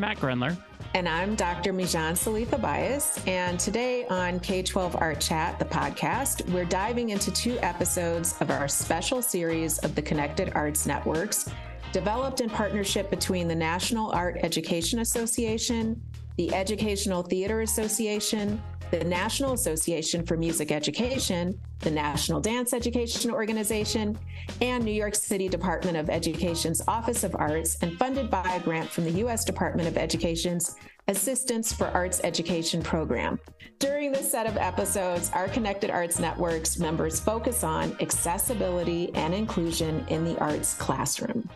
I'm Matt Grundler. And I'm Dr. Mijan Salitha Bias. And today on K 12 Art Chat, the podcast, we're diving into two episodes of our special series of the Connected Arts Networks, developed in partnership between the National Art Education Association, the Educational Theater Association, the National Association for Music Education, the National Dance Education Organization, and New York City Department of Education's Office of Arts, and funded by a grant from the U.S. Department of Education's Assistance for Arts Education program. During this set of episodes, our Connected Arts Networks members focus on accessibility and inclusion in the arts classroom.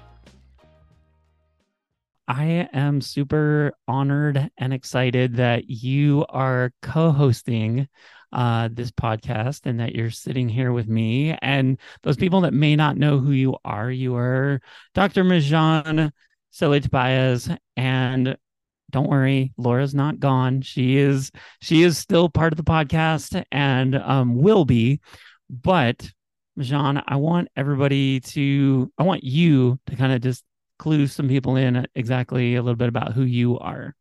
I am super honored and excited that you are co hosting uh, this podcast and that you're sitting here with me. And those people that may not know who you are, you are Dr. Mijan Salitha Bias. And don't worry, Laura's not gone. She is she is still part of the podcast and um, will be. But Mijan, I want everybody to I want you to kind of just clue some people in exactly a little bit about who you are.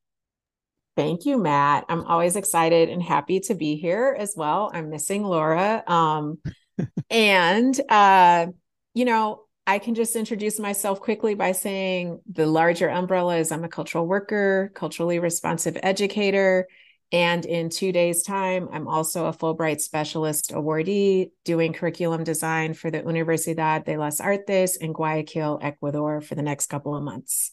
Thank you, Matt. I'm always excited and happy to be here as well. I'm missing Laura. Um, and, uh, you know, I can just introduce myself quickly by saying the larger umbrella is I'm a cultural worker, culturally responsive educator, and in two days' time, I'm also a Fulbright Specialist awardee doing curriculum design for the Universidad de las Artes in Guayaquil, Ecuador, for the next couple of months.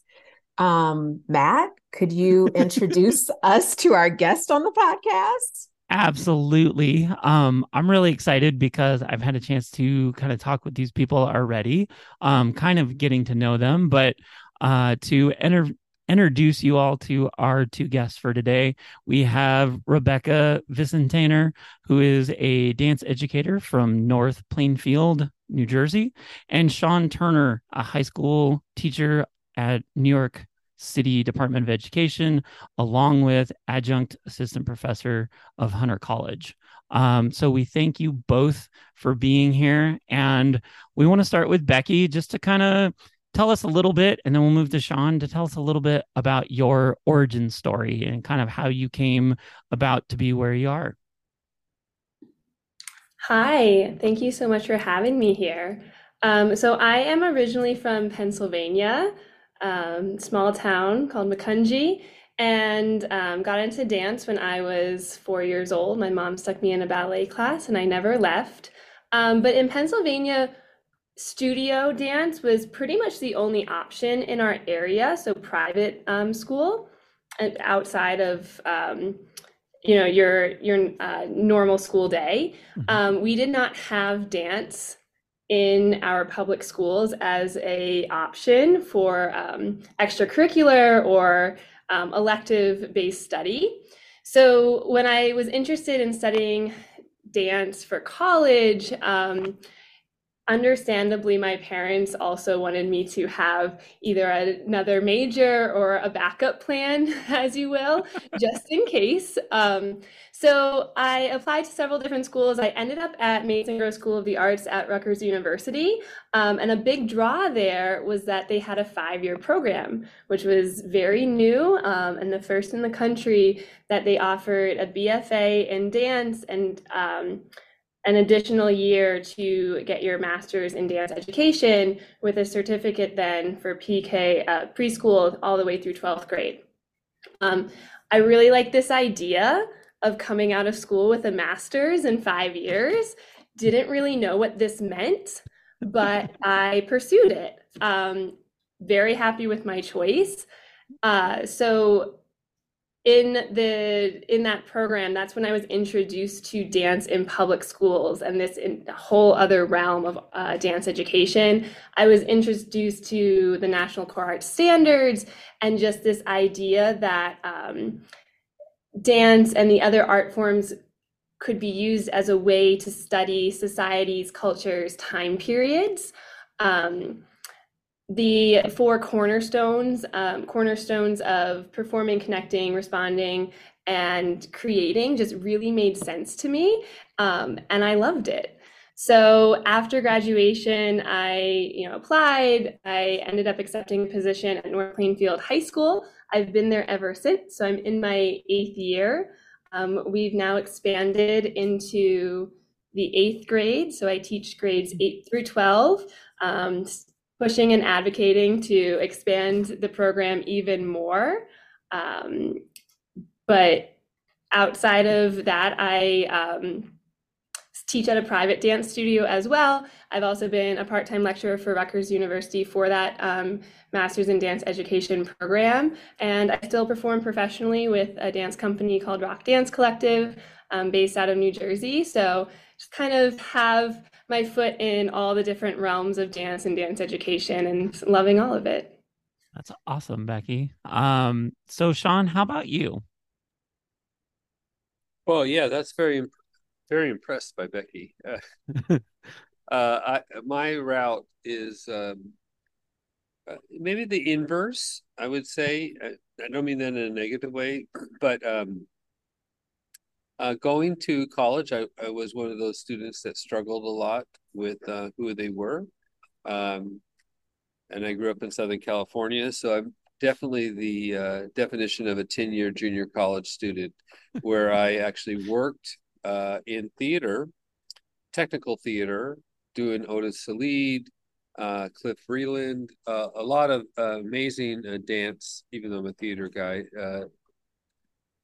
Um, Matt, could you introduce us to our guest on the podcast? Absolutely. Um, I'm really excited because I've had a chance to kind of talk with these people already, um, kind of getting to know them, but uh, to enter introduce you all to our two guests for today. We have Rebecca Visintainer, who is a dance educator from North Plainfield, New Jersey, and Sean Turner, a high school teacher at New York City Department of Education, along with adjunct assistant professor of Hunter College. Um, so we thank you both for being here. And we want to start with Becky just to kind of tell us a little bit, and then we'll move to Sean to tell us a little bit about your origin story and kind of how you came about to be where you are. Hi, thank you so much for having me here. Um, so I am originally from Pennsylvania, um, small town called Macungie, and um, got into dance when I was four years old. My mom stuck me in a ballet class, and I never left. Um, but in Pennsylvania, studio dance was pretty much the only option in our area so private um, school outside of um, you know your your uh, normal school day mm-hmm. um, we did not have dance in our public schools as a option for um, extracurricular or um, elective based study so when i was interested in studying dance for college um, understandably, my parents also wanted me to have either another major or a backup plan, as you will, just in case. Um, so I applied to several different schools. I ended up at Mason Gross School of the Arts at Rutgers University. Um, and a big draw there was that they had a five year program, which was very new um, and the first in the country that they offered a BFA in dance and um, an additional year to get your master's in dance education with a certificate then for PK uh, preschool all the way through 12th grade. Um, I really like this idea of coming out of school with a master's in five years. Didn't really know what this meant, but I pursued it. Um, very happy with my choice. Uh, so in the in that program that's when i was introduced to dance in public schools and this whole other realm of uh, dance education. I was introduced to the national core arts standards and just this idea that um, dance and the other art forms could be used as a way to study societies cultures time periods. Um, the four cornerstones um, cornerstones of performing connecting responding and creating just really made sense to me um, and i loved it so after graduation i you know applied i ended up accepting a position at north plainfield high school I've been there ever since. So I'm in my eighth year. Um, we've now expanded into the eighth grade. So I teach grades eight through 12, um, pushing and advocating to expand the program even more. Um, but outside of that, I um, teach at a private dance studio as well. I've also been a part time lecturer for Rutgers University for that um, Master's in Dance Education program. And I still perform professionally with a dance company called Rock Dance Collective, um, based out of New Jersey. So just kind of have my foot in all the different realms of dance and dance education and loving all of it. That's awesome, Becky. Um, so Sean, how about you? Well, yeah, that's very, very impressed by Becky. Uh, uh, I, my route is um, uh, maybe the inverse. I would say. I, I, don't mean that in a negative way, but um, uh, going to college, I, I, was one of those students that struggled a lot with uh, who they were. Um, and I grew up in Southern California, so I'm definitely the uh, definition of a 10 year junior college student, where I actually worked uh, in theater, technical theater, doing Otis Sallid, uh, Cliff Freeland, uh, a lot of uh, amazing uh, dance, even though I'm a theater guy,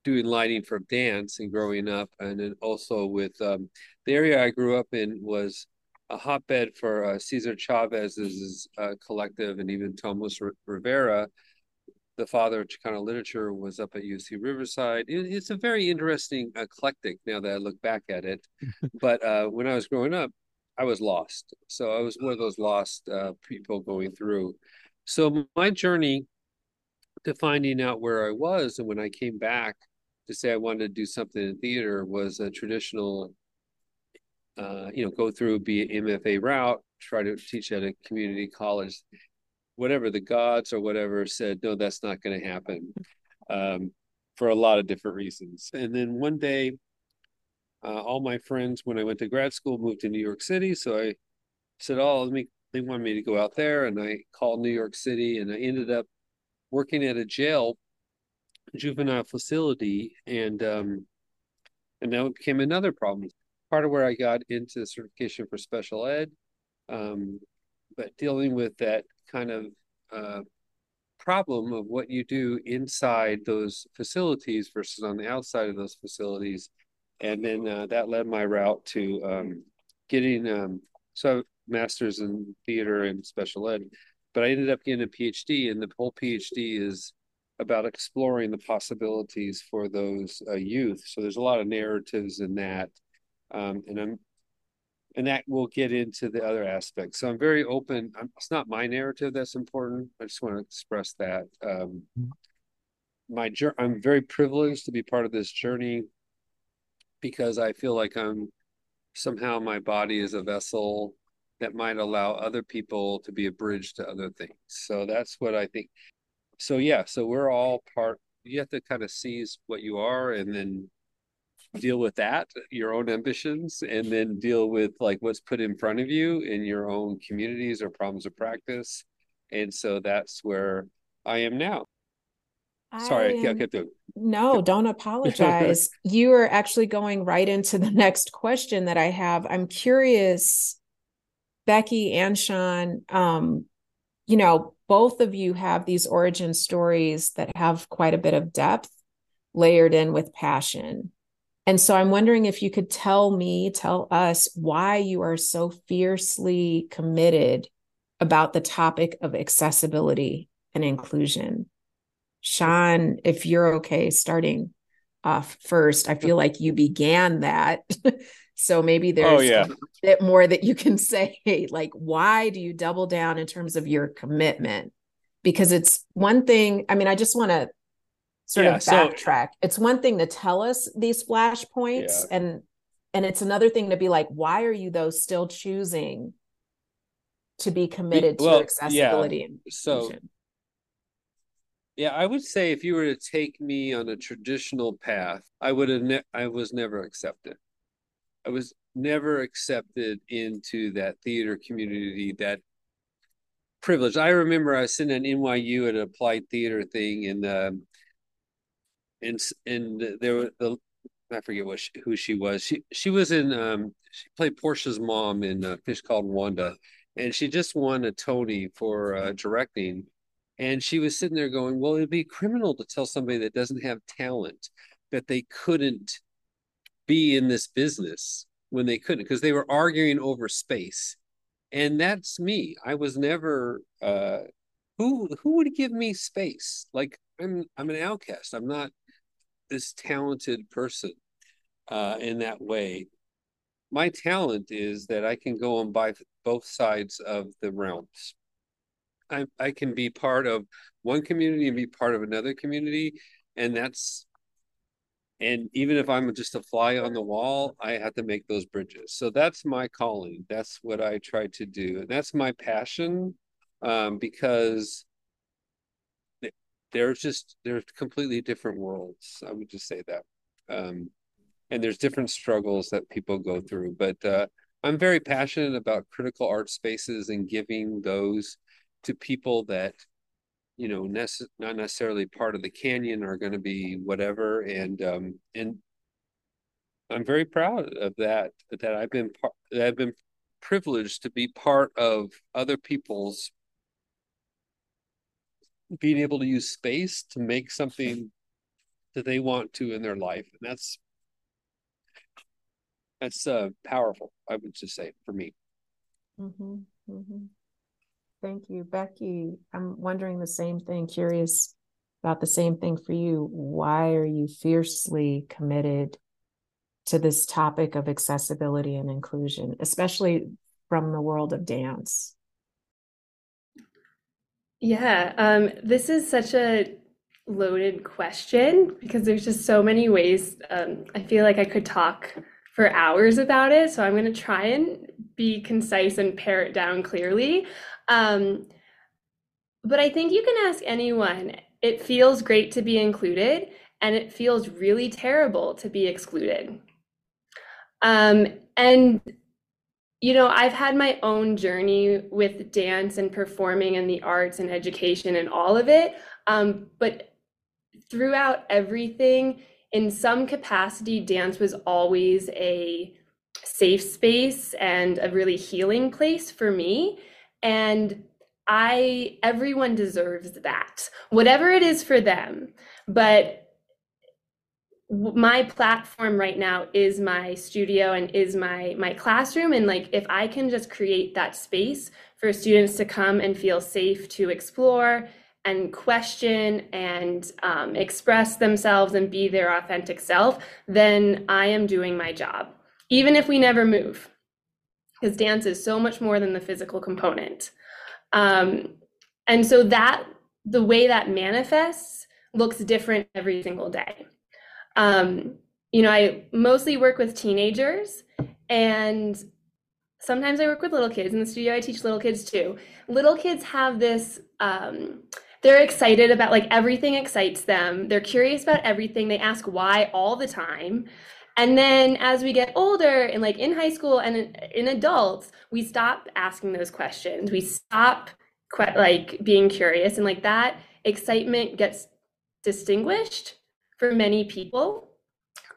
doing lighting for dance and growing up. And then also with um, the area I grew up in was a hotbed for uh, Cesar Chavez's uh, collective and even Tomas Rivera. The father of Chicano literature was up at UC Riverside. It, it's a very interesting eclectic now that I look back at it. but uh, when I was growing up, I was lost. So I was one of those lost uh, people going through. So my journey to finding out where I was and when I came back to say I wanted to do something in theater was a traditional uh, you know, go through be an MFA route, try to teach at a community college, whatever the gods or whatever said, no, that's not going to happen um, for a lot of different reasons. And then one day, uh, all my friends, when I went to grad school, moved to New York City. So I said, oh, let me, they wanted me to go out there. And I called New York City and I ended up working at a jail, juvenile facility. And, um, and that became another problem part of where I got into certification for special ed. Um, but dealing with that kind of uh, problem of what you do inside those facilities versus on the outside of those facilities. And then uh, that led my route to um, getting um, so master's in theater and special ed. But I ended up getting a PhD, and the whole PhD is about exploring the possibilities for those uh, youth. So there's a lot of narratives in that um, and I'm and that will get into the other aspects. So I'm very open. I'm, it's not my narrative that's important. I just want to express that. Um, my I'm very privileged to be part of this journey because I feel like I'm somehow my body is a vessel that might allow other people to be a bridge to other things. So that's what I think. So yeah, so we're all part. You have to kind of seize what you are and then deal with that your own ambitions and then deal with like what's put in front of you in your own communities or problems of practice. And so that's where i am now. Sorry I am, i kept doing no don't apologize. You are actually going right into the next question that i have. I'm curious becky and sean um you know both of you have these origin stories that have quite a bit of depth layered in with passion and so I'm wondering if you could tell me, tell us why you are so fiercely committed about the topic of accessibility and inclusion. Sean, if you're okay starting off first, I feel like you began that. so maybe oh, there's oh, yeah. a bit more that you can say. Like, why do you double down in terms of your commitment? Because it's one thing, I mean, I just want to sort yeah, of backtrack. So, it's one thing to tell us these flashpoints yeah. and and it's another thing to be like, why are you though still choosing to be committed well, to accessibility yeah. and so yeah, I would say if you were to take me on a traditional path, I would have ne- I was never accepted. I was never accepted into that theater community that privilege. I remember I was sitting at NYU at an applied theater thing, and um, and and there was the I forget what she, who she was. She she was in um she played Portia's mom in a Fish Called Wanda, and she just won a Tony for uh, directing. And she was sitting there going, "Well, it'd be criminal to tell somebody that doesn't have talent that they couldn't be in this business when they couldn't because they were arguing over space." And that's me. I was never uh who who would give me space? Like I'm I'm an outcast. I'm not this talented person uh, in that way. My talent is that I can go on by both sides of the realms. I, I can be part of one community and be part of another community. And that's, and even if I'm just a fly on the wall, I have to make those bridges. So that's my calling. That's what I try to do. And that's my passion um, because they're just they're completely different worlds. I would just say that. Um, and there's different struggles that people go through, but uh, I'm very passionate about critical art spaces and giving those to people that you know nece- not necessarily part of the canyon are going to be whatever and um and i'm very proud of that that i've been part that i've been privileged to be part of other people's being able to use space to make something that they want to in their life and that's that's uh powerful i would just say for me mm-hmm, mm-hmm. Thank you becky i'm wondering the same thing curious about the same thing for you why are you fiercely committed to this topic of accessibility and inclusion especially from the world of dance yeah, um, this is such a loaded question because there's just so many ways. Um, I feel like I could talk for hours about it, so I'm going to try and be concise and pare it down clearly. Um, but I think you can ask anyone. It feels great to be included, and it feels really terrible to be excluded. Um, and you know, I've had my own journey with dance and performing and the arts and education and all of it. Um, but throughout everything, in some capacity, dance was always a safe space and a really healing place for me. And I, everyone deserves that, whatever it is for them. But my platform right now is my studio and is my my classroom and like if i can just create that space for students to come and feel safe to explore and question and um, express themselves and be their authentic self then i am doing my job even if we never move because dance is so much more than the physical component um, and so that the way that manifests looks different every single day um, you know, I mostly work with teenagers and sometimes I work with little kids in the studio. I teach little kids too. Little kids have this, um, they're excited about like everything excites them. They're curious about everything. They ask why all the time. And then as we get older and like in high school and in, adults, we stop asking those questions. We stop like being curious and like that excitement gets distinguished for many people.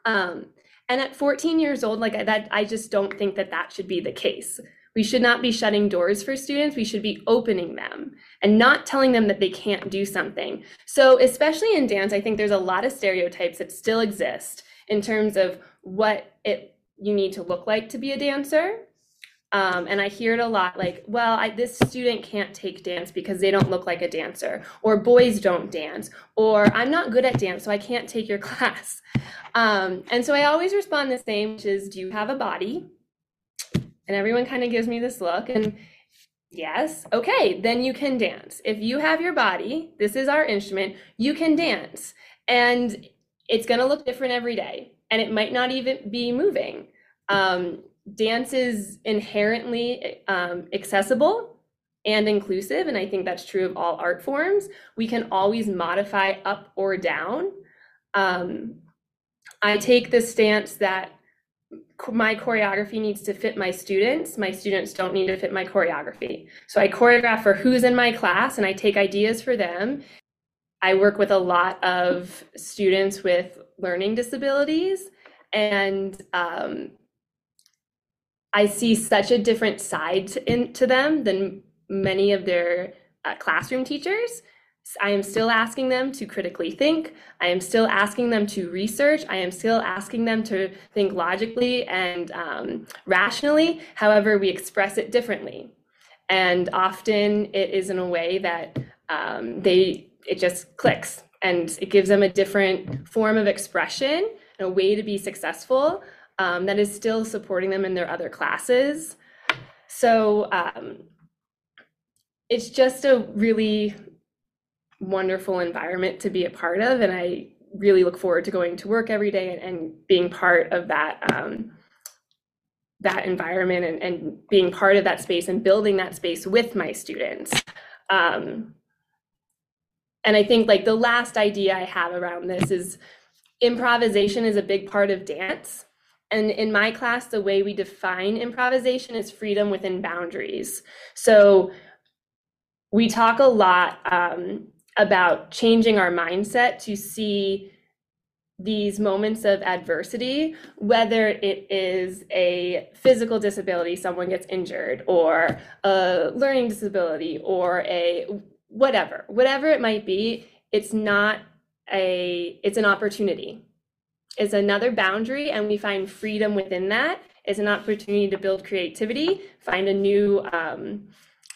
Um, and at 14 years old, like that, I just don't think that that should be the case. We should not be shutting doors for students. We should be opening them and not telling them that they can't do something. So, especially in dance, I think there's a lot of stereotypes that still exist in terms of what it you need to look like to be a dancer. Um, and I hear it a lot like, well, I, this student can't take dance because they don't look like a dancer, or boys don't dance, or I'm not good at dance, so I can't take your class. Um, and so I always respond the same, which is, do you have a body? And everyone kind of gives me this look, and yes, okay, then you can dance. If you have your body, this is our instrument, you can dance. And it's going to look different every day, and it might not even be moving. Um, dance is inherently um, accessible and inclusive, and I think that's true of all art forms. We can always modify up or down. Um, I take the stance that my choreography needs to fit my students. My students don't need to fit my choreography. So I choreograph for who's in my class and I take ideas for them. I work with a lot of students with learning disabilities and um, I see such a different side to, in, to them than many of their uh, classroom teachers. I am still asking them to critically think. I am still asking them to research. I am still asking them to think logically and um, rationally. However, we express it differently. And often it is in a way that um, they it just clicks and it gives them a different form of expression, and a way to be successful um, that is still supporting them in their other classes. So um, it's just a really wonderful environment to be a part of. And I really look forward to going to work every day and, and being part of that. Um, that environment and, and being part of that space and building that space with my students. Um, and I think like the last idea I have around this is improvisation is a big part of dance. And in my class, the way we define improvisation is freedom within boundaries. So we talk a lot um, about changing our mindset to see these moments of adversity, whether it is a physical disability, someone gets injured, or a learning disability, or a whatever, whatever it might be, it's not a, it's an opportunity. It's another boundary, and we find freedom within that. It's an opportunity to build creativity, find a new, um,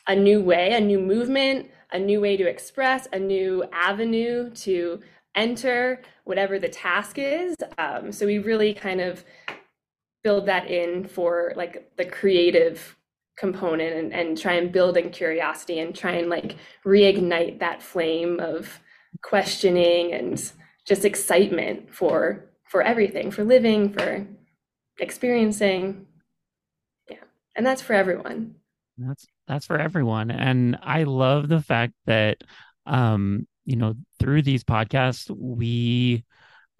a new way, a new movement, a new way to express, a new avenue to enter whatever the task is. Um, so we really kind of build that in for like the creative component and, and try and build in curiosity and try and like reignite that flame of questioning and just excitement for for everything for living for experiencing. Yeah. And that's for everyone. That's that's for everyone. And I love the fact that um, you know, through these podcasts, we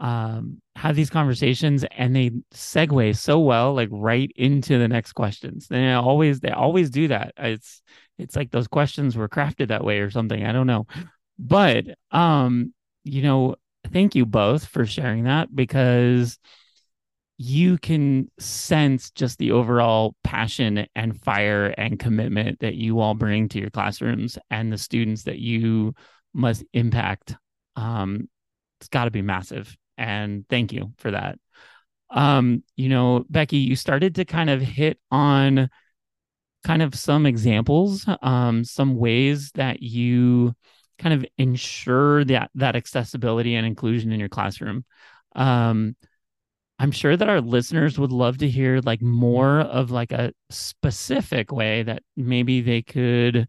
um have these conversations and they segue so well like right into the next questions they always they always do that it's it's like those questions were crafted that way or something i don't know but um you know thank you both for sharing that because you can sense just the overall passion and fire and commitment that you all bring to your classrooms and the students that you must impact. Um, it's got to be massive. And thank you for that. Um, you know, Becky, you started to kind of hit on kind of some examples, um, some ways that you kind of ensure that that accessibility and inclusion in your classroom. Um, I'm sure that our listeners would love to hear like more of like a specific way that maybe they could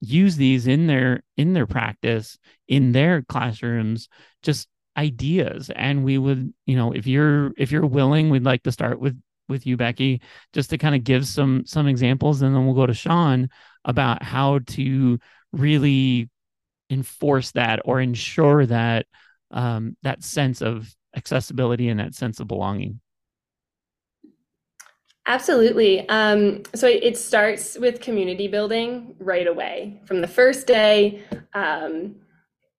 use these in their in their practice in their classrooms just ideas and we would you know if you're if you're willing we'd like to start with with you Becky just to kind of give some some examples and then we'll go to Sean about how to really enforce that or ensure that um that sense of accessibility and that sense of belonging. Absolutely. Um, so it starts with community building right away. From the first day, um,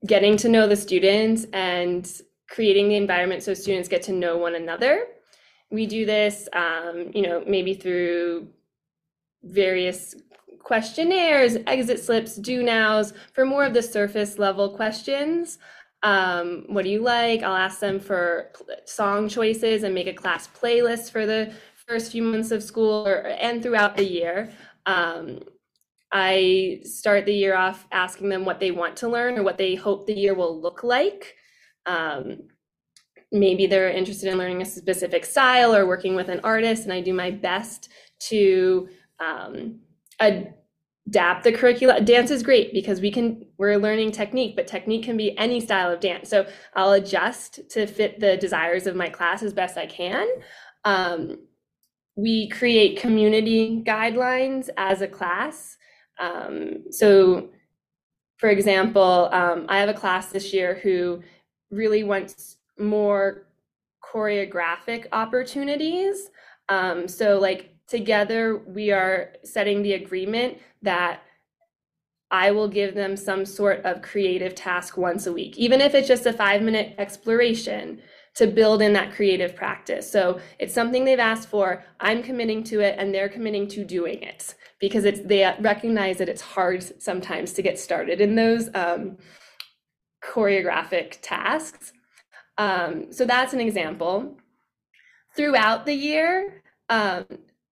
getting to know the students and creating the environment so students get to know one another. We do this, um, you know, maybe through various questionnaires, exit slips, do nows for more of the surface level questions um, what do you like? I'll ask them for song choices and make a class playlist for the first few months of school or, and throughout the year. Um, I start the year off asking them what they want to learn or what they hope the year will look like. Um, maybe they're interested in learning a specific style or working with an artist, and I do my best to um, ad- adapt the curricula dance is great because we can we're learning technique but technique can be any style of dance. So i'll adjust to fit the desires of my class as best i can. Um, we create community guidelines as a class um, so for example um, i have a class this year who really wants more choreographic opportunities Um, so, like, together we are setting the agreement that I will give them some sort of creative task once a week, even if it's just a five minute exploration to build in that creative practice. So it's something they've asked for. I'm committing to it and they're committing to doing it because it's they recognize that it's hard sometimes to get started in those um, choreographic tasks. Um, so that's an example. Throughout the year, um,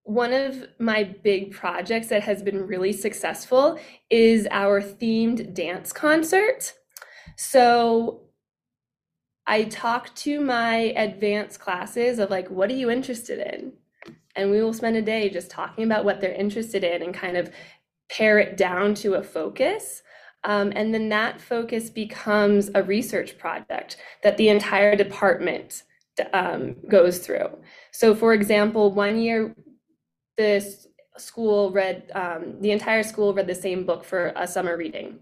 one of my big projects that has been really successful is our themed dance concert. So I talk to my advanced classes of like, what are you interested in? And we will spend a day just talking about what they're interested in and kind of pare it down to a focus. Um, and then that focus becomes a research project that the entire department um, goes through. So, for example, one year this school read um, the entire school read the same book for a summer reading.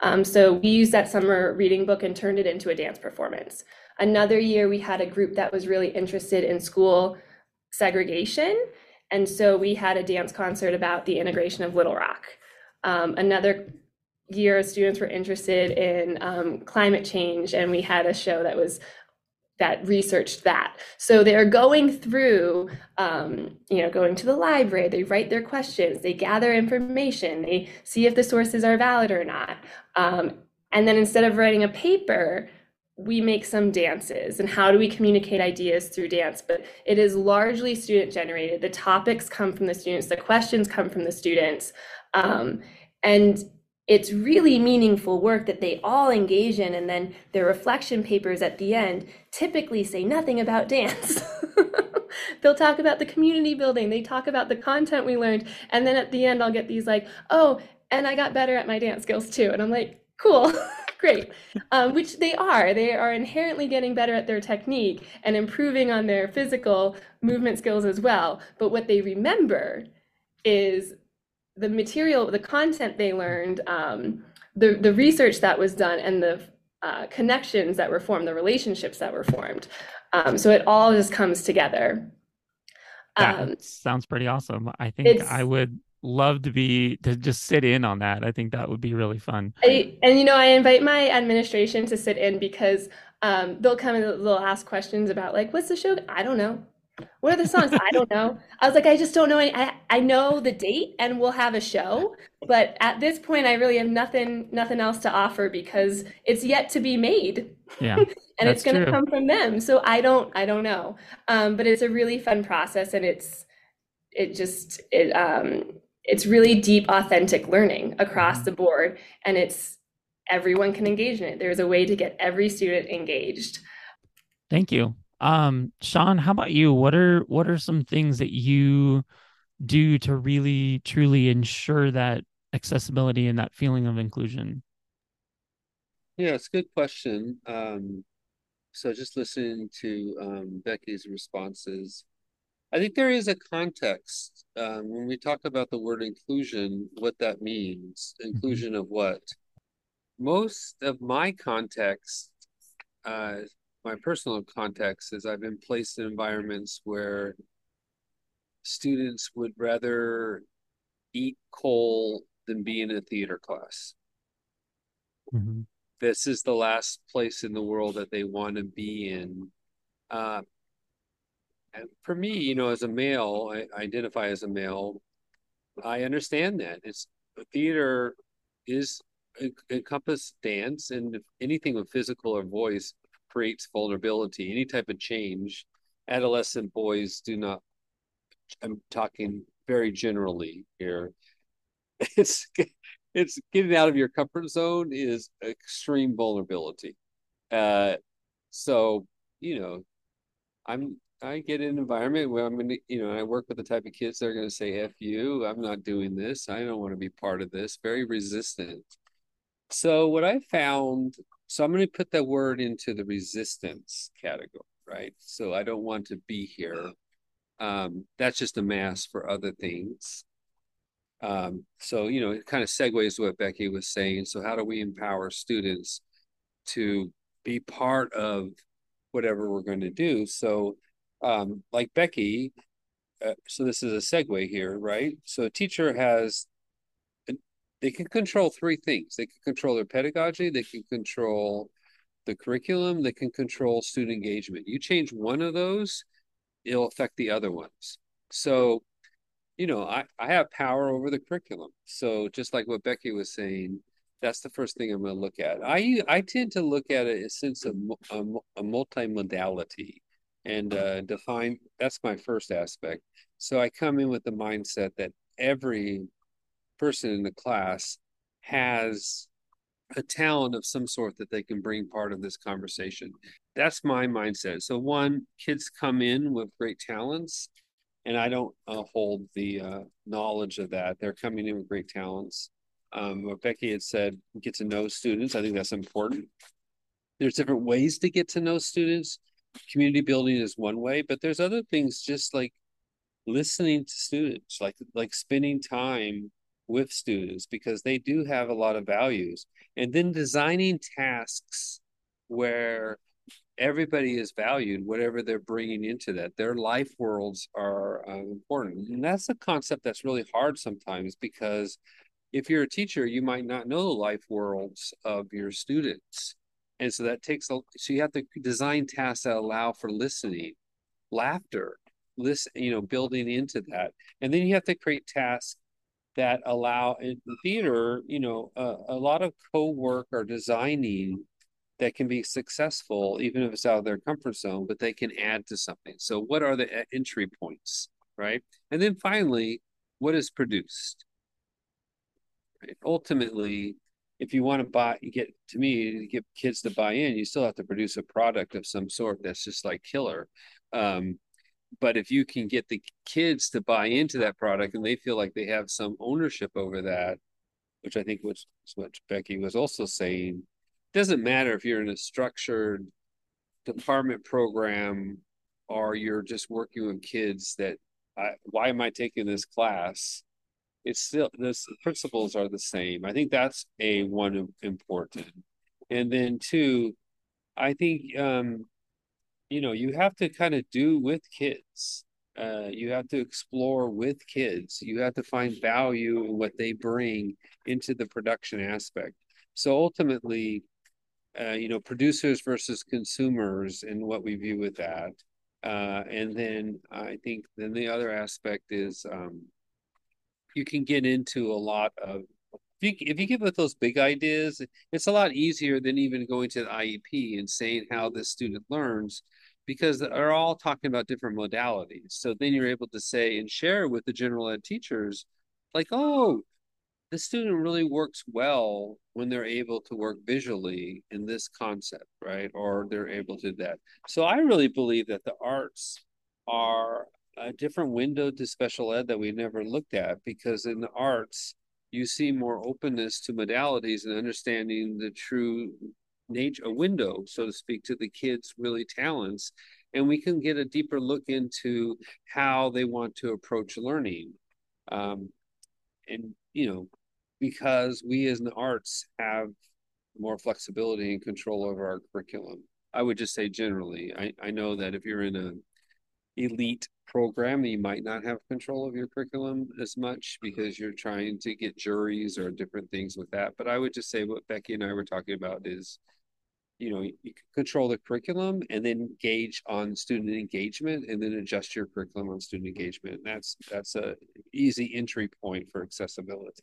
Um, so we used that summer reading book and turned it into a dance performance. Another year, we had a group that was really interested in school segregation. And so we had a dance concert about the integration of Little Rock. Um, another year, students were interested in um, climate change, and we had a show that was that researched that. So they're going through, um, you know, going to the library, they write their questions, they gather information, they see if the sources are valid or not. Um, and then instead of writing a paper, we make some dances and how do we communicate ideas through dance but it is largely student generated. The topics come from the students the questions come from the students um, and it's really meaningful work that they all engage in and then their reflection papers at the end typically say nothing about dance. They'll talk about the community building they talk about the content we learned and then at the end i'll get these like oh and i got better at my dance skills too and i'm like cool great um, which they are they are inherently getting better at their technique and improving on their physical movement skills as well but what they remember is the material, the content they learned, um, the the research that was done, and the uh, connections that were formed, the relationships that were formed. Um, so it all just comes together. That um, sounds pretty awesome. I think I would love to be to just sit in on that. I think that would be really fun. I, and you know, I invite my administration to sit in because um, they'll come and they'll ask questions about like, what's the show? I don't know. What are the songs? I don't know. I was like, I just don't know any. I, I know the date and we'll have a show, but at this point, I really have nothing nothing else to offer because it's yet to be made. Yeah, and it's going to come from them. So I don't I don't know. Um, but it's a really fun process, and it's it just it um it's really deep, authentic learning across the board, and it's everyone can engage in it. There's a way to get every student engaged. Thank you. Um, Sean, how about you? What are what are some things that you do to really truly ensure that accessibility and that feeling of inclusion? Yeah, it's a good question. Um, so just listening to um, Becky's responses, I think there is a context um, when we talk about the word inclusion, what that means. Mm-hmm. Inclusion of what? Most of my context uh, my personal context is I've been placed in environments where students would rather eat coal than be in a theater class. Mm-hmm. This is the last place in the world that they want to be in. Uh, for me, you know, as a male, I, identify as a male. I understand that it's theater is encompass dance and anything with physical or voice creates vulnerability. Any type of change, adolescent boys do not. I'm talking very generally here. It's it's getting out of your comfort zone is extreme vulnerability. Uh, so you know, I'm I get an environment where I'm gonna, you know, I work with the type of kids that are gonna say "f you," I'm not doing this. I don't want to be part of this. Very resistant. So what I found so I'm going to put that word into the resistance category, right? So I don't want to be here. Um, that's just a mask for other things. Um, so, you know, it kind of segues what Becky was saying. So, how do we empower students to be part of whatever we're going to do? So, um, like Becky, uh, so this is a segue here, right? So a teacher has, they can control three things. They can control their pedagogy, they can control the curriculum, they can control student engagement. You change one of those, it'll affect the other ones. So, you know, I, I have power over the curriculum. So just like what Becky was saying, that's the first thing I'm going to look at. I I tend to look at it sense of a, a multimodality and uh, define. That's my first aspect. So I come in with the mindset that every person in the class has a talent of some sort that they can bring part of this conversation. That's my mindset. So one, kids come in with great talents, and I don't uh, hold the uh, knowledge of that. They're coming in with great talents um, what Becky had said, get to know students. I think that's important. There's different ways to get to know students. Community building is one way, but there's other things just like listening to students, like like spending time with students because they do have a lot of values. And then designing tasks where everybody is valued, whatever they're bringing into that. Their life worlds are uh, important. And that's a concept that's really hard sometimes because if you're a teacher, you might not know the life worlds of your students. And so that takes a so you have to design tasks that allow for listening, laughter, listen, you know, building into that. And then you have to create tasks that allow in theater, you know, uh, a lot of co-work or designing that can be successful, even if it's out of their comfort zone, but they can add to something. So what are the entry points, right? And then finally, what is produced? Right? Ultimately, if you want to buy, you get to me to get kids to buy in, you still have to produce a product of some sort that's just like killer. Um, but if you can get the kids to buy into that product and they feel like they have some ownership over that, which I think was what Becky was also saying, doesn't matter if you're in a structured department program or you're just working with kids that I, why am I taking this class? It's still the principles are the same. I think that's a one important. And then two, I think um, you know you have to kind of do with kids. Uh, you have to explore with kids. You have to find value in what they bring into the production aspect. So ultimately, uh, you know, producers versus consumers and what we view with that. Uh, and then I think then the other aspect is um, you can get into a lot of if you, if you give it those big ideas, it's a lot easier than even going to the IEP and saying how this student learns because they're all talking about different modalities. So then you're able to say and share with the general ed teachers, like, oh, the student really works well when they're able to work visually in this concept, right? Or they're able to do that. So I really believe that the arts are a different window to special ed that we never looked at because in the arts you see more openness to modalities and understanding the true nature a window so to speak to the kids really talents. And we can get a deeper look into how they want to approach learning. Um, and you know because we as the arts have more flexibility and control over our curriculum. I would just say generally i, I know that if you're in a elite program, you might not have control of your curriculum as much because you're trying to get juries or different things with that. But I would just say what Becky and I were talking about is, you know, you control the curriculum and then gauge on student engagement and then adjust your curriculum on student engagement. That's that's a easy entry point for accessibility.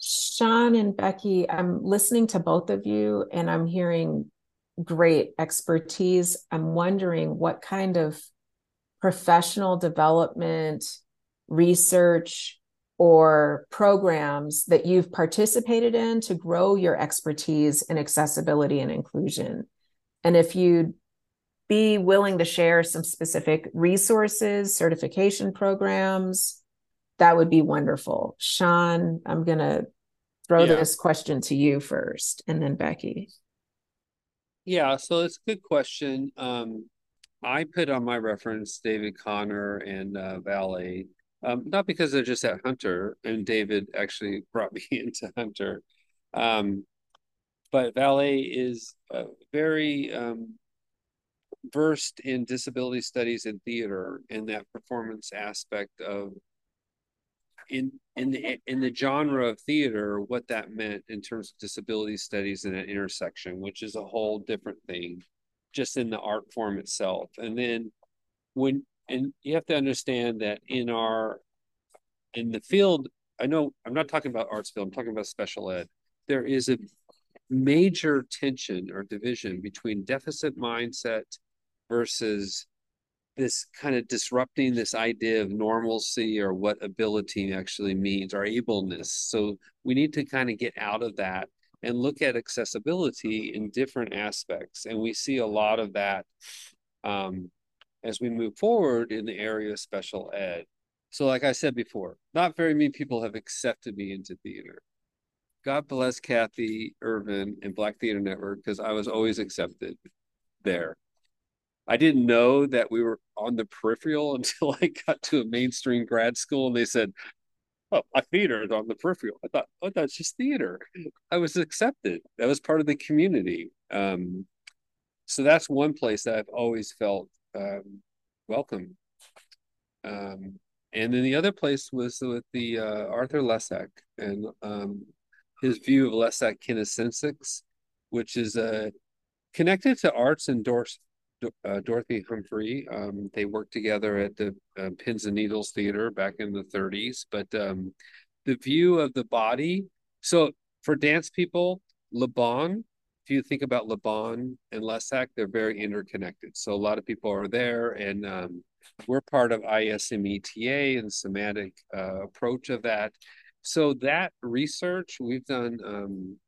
Sean and Becky, I'm listening to both of you and I'm hearing great expertise. I'm wondering what kind of professional development, research, or programs that you've participated in to grow your expertise in accessibility and inclusion. And if you'd be willing to share some specific resources, certification programs, that would be wonderful. Sean, I'm going to throw yeah. this question to you first and then Becky. Yeah, so it's a good question. Um, I put on my reference David Connor and uh, Valet, um, not because they're just at Hunter, and David actually brought me into Hunter. Um, but Valet is very um, versed in disability studies and theater and that performance aspect of in in the in the genre of theater what that meant in terms of disability studies and an intersection which is a whole different thing just in the art form itself. And then when and you have to understand that in our in the field i know i'm not talking about arts field i'm talking about special ed there is a major tension or division between deficit mindset versus this kind of disrupting this idea of normalcy or what ability actually means or ableness. So we need to kind of get out of that and look at accessibility in different aspects. And we see a lot of that um, as we move forward in the area of special ed. So, like I said before, not very many people have accepted me into theater. God bless Kathy Irvin and Black Theater Network because I was always accepted there. I didn't know that we were on the peripheral until I got to a mainstream grad school and they said, Oh, my theater is on the peripheral. I thought, oh, that's just theater. I was accepted. That was part of the community. Um, so that's one place that I've always felt um, welcome. Um, and then the other place was with the uh, Arthur Lessac and um, his view of Lessac kinesthetics, which is uh, connected to arts and uh, Dorothy Humphrey. Um, they worked together at the uh, Pins and Needles Theater back in the 30s. But um, the view of the body. So for dance people, Laban, if you think about Laban and Lessac, they're very interconnected. So a lot of people are there, and um, we're part of ISMETA and somatic uh, approach of that. So that research, we've done um,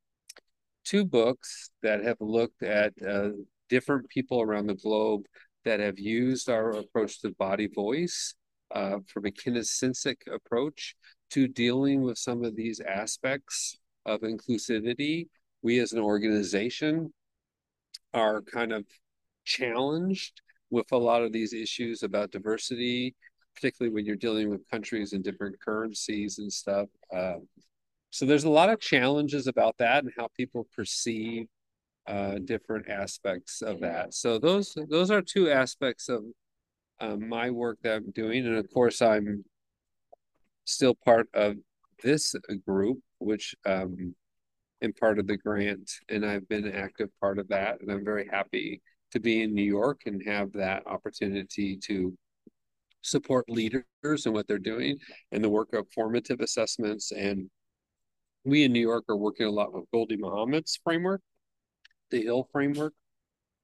two books that have looked at uh, different people around the globe that have used our approach to body voice uh, from a kinesthetic approach to dealing with some of these aspects of inclusivity. We as an organization are kind of challenged with a lot of these issues about diversity, particularly when you're dealing with countries and different currencies and stuff. Uh, so there's a lot of challenges about that and how people perceive uh, different aspects of that. So those those are two aspects of um, my work that I'm doing, and of course I'm still part of this group, which um, am part of the grant, and I've been an active part of that, and I'm very happy to be in New York and have that opportunity to support leaders and what they're doing and the work of formative assessments and we in New York are working a lot with Gholdy Muhammad's framework the hill framework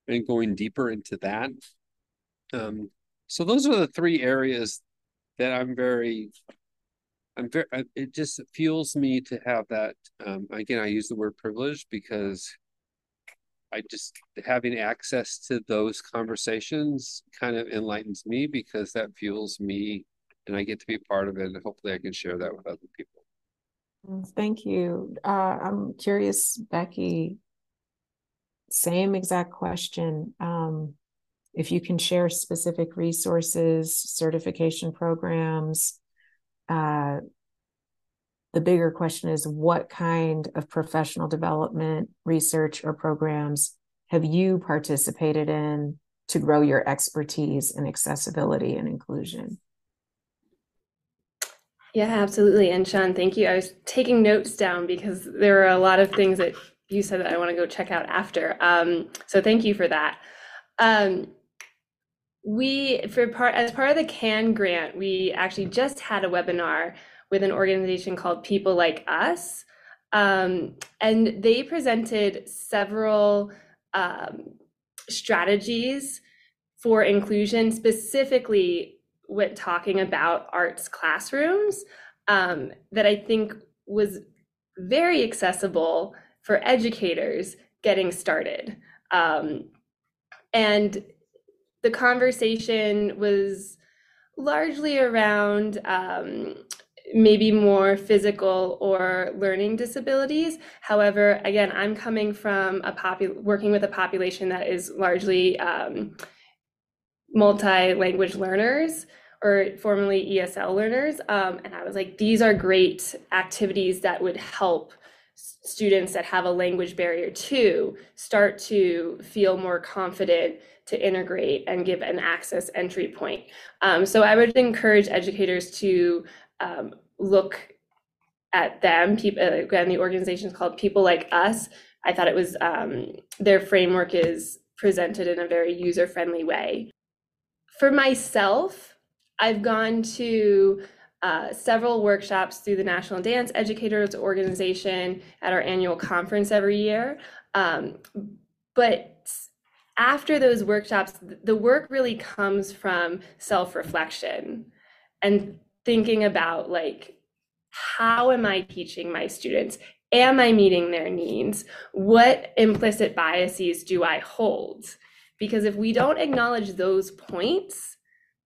and going deeper into that. Um, so those are the three areas that I'm very, I'm very, it just fuels me to have that. Um, again, I use the word privilege because I just having access to those conversations kind of enlightens me because that fuels me and I get to be part of it. And hopefully I can share that with other people. Thank you. Uh, I'm curious, Becky, same exact question. Um, if you can share specific resources, certification programs, uh, the bigger question is what kind of professional development, research, or programs have you participated in to grow your expertise in accessibility and inclusion? Yeah, absolutely. And Sean, thank you. I was taking notes down because there are a lot of things that you said that I want to go check out after. Um, so thank you for that. Um, we for part as part of the CAN grant, we actually just had a webinar with an organization called People Like Us, um, and they presented several um, strategies for inclusion, specifically when talking about arts classrooms, um, that I think was very accessible for educators getting started. Um, and the conversation was largely around um, maybe more physical or learning disabilities. However, again, I'm coming from a popu- working with a population that is largely um, multi-language learners or formerly ESL learners. Um, and I was like, these are great activities that would help students that have a language barrier too start to feel more confident to integrate and give an access entry point. Um, so I would encourage educators to um, look at them. People, again, the organization is called People Like Us. I thought it was um, their framework is presented in a very user friendly way. For myself, I've gone to uh, several workshops through the National Dance Educators Organization at our annual conference every year. Um, but after those workshops, the work really comes from self reflection and thinking about like, how am I teaching my students? Am I meeting their needs? What implicit biases do I hold? Because if we don't acknowledge those points,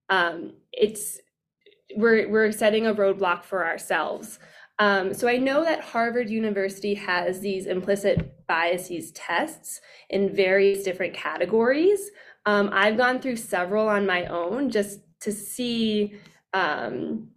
um, it's we're we're setting a roadblock for ourselves. Um, so I know that Harvard University has these implicit biases tests in various different categories. Um, I've gone through several on my own just to see um,